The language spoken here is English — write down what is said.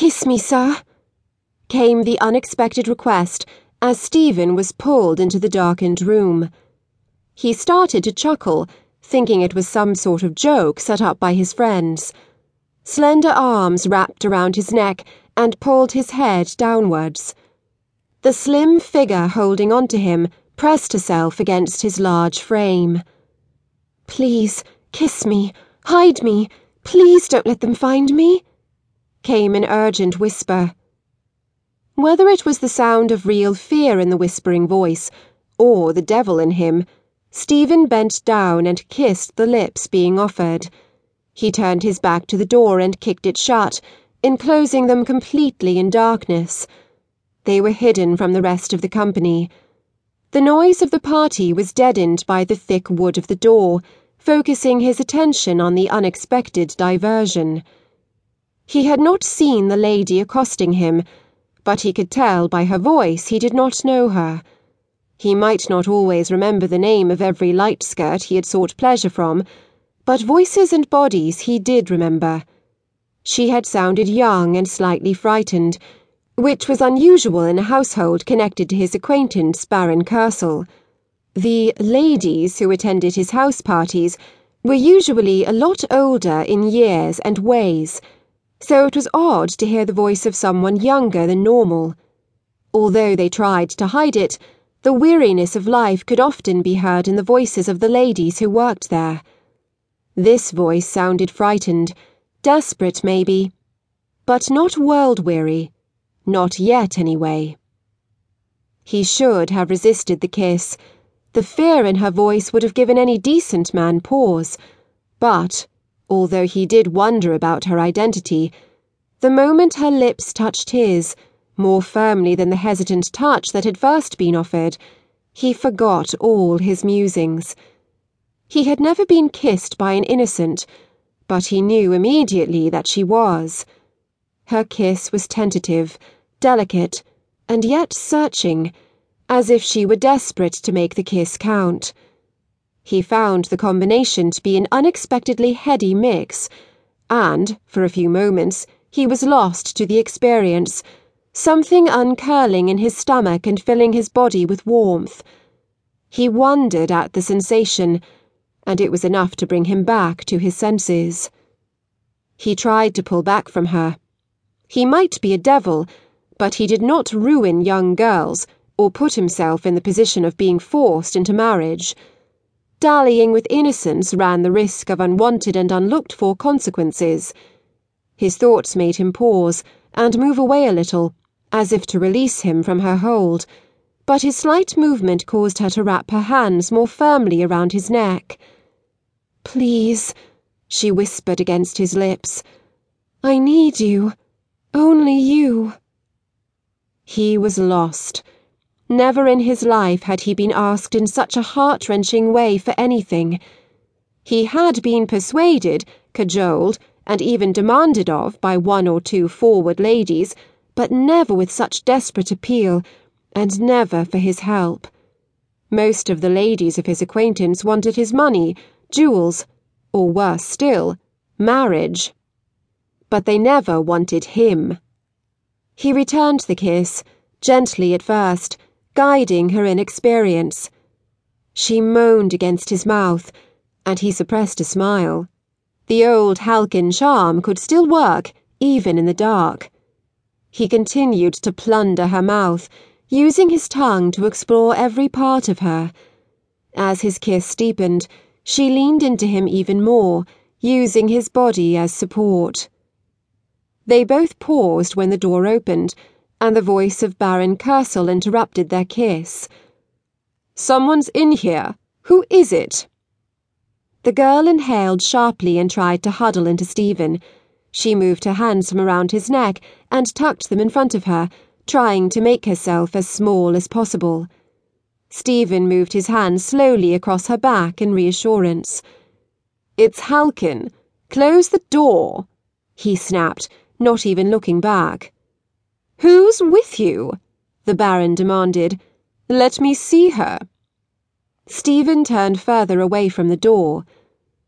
Kiss me, sir, came the unexpected request as Stephen was pulled into the darkened room. He started to chuckle, thinking it was some sort of joke set up by his friends. Slender arms wrapped around his neck and pulled his head downwards. The slim figure holding onto him pressed herself against his large frame. Please, kiss me, hide me, please don't let them find me, came an urgent whisper. Whether it was the sound of real fear in the whispering voice, or the devil in him, Stephen bent down and kissed the lips being offered. He turned his back to the door and kicked it shut, enclosing them completely in darkness. They were hidden from the rest of the company. The noise of the party was deadened by the thick wood of the door, focusing his attention on the unexpected diversion. He had not seen the lady accosting him but he could tell by her voice he did not know her. He might not always remember the name of every light skirt he had sought pleasure from, but voices and bodies he did remember. She had sounded young and slightly frightened, which was unusual in a household connected to his acquaintance Baron Kersel. The ladies who attended his house parties were usually a lot older in years and ways so it was odd to hear the voice of someone younger than normal. Although they tried to hide it, the weariness of life could often be heard in the voices of the ladies who worked there. This voice sounded frightened, desperate maybe, but not world weary, not yet anyway. He should have resisted the kiss. The fear in her voice would have given any decent man pause, but although he did wonder about her identity. The moment her lips touched his, more firmly than the hesitant touch that had first been offered, he forgot all his musings. He had never been kissed by an innocent, but he knew immediately that she was. Her kiss was tentative, delicate, and yet searching, as if she were desperate to make the kiss count. He found the combination to be an unexpectedly heady mix, and, for a few moments, he was lost to the experience, something uncurling in his stomach and filling his body with warmth. He wondered at the sensation, and it was enough to bring him back to his senses. He tried to pull back from her. He might be a devil, but he did not ruin young girls or put himself in the position of being forced into marriage. Dallying with innocence ran the risk of unwanted and unlooked for consequences. His thoughts made him pause, and move away a little, as if to release him from her hold, but his slight movement caused her to wrap her hands more firmly around his neck. Please, she whispered against his lips. I need you. Only you. He was lost. Never in his life had he been asked in such a heart wrenching way for anything. He had been persuaded, cajoled, and even demanded of by one or two forward ladies, but never with such desperate appeal, and never for his help. Most of the ladies of his acquaintance wanted his money, jewels, or worse still, marriage. But they never wanted him. He returned the kiss, gently at first guiding her inexperience. She moaned against his mouth, and he suppressed a smile. The old Halkyn charm could still work, even in the dark. He continued to plunder her mouth, using his tongue to explore every part of her. As his kiss deepened, she leaned into him even more, using his body as support. They both paused when the door opened and the voice of Baron Kersel interrupted their kiss. Someone's in here. Who is it? The girl inhaled sharply and tried to huddle into Stephen. She moved her hands from around his neck and tucked them in front of her, trying to make herself as small as possible. Stephen moved his hand slowly across her back in reassurance. It's Halkyn. Close the door, he snapped, not even looking back. Who's with you? the Baron demanded. Let me see her. Stephen turned further away from the door.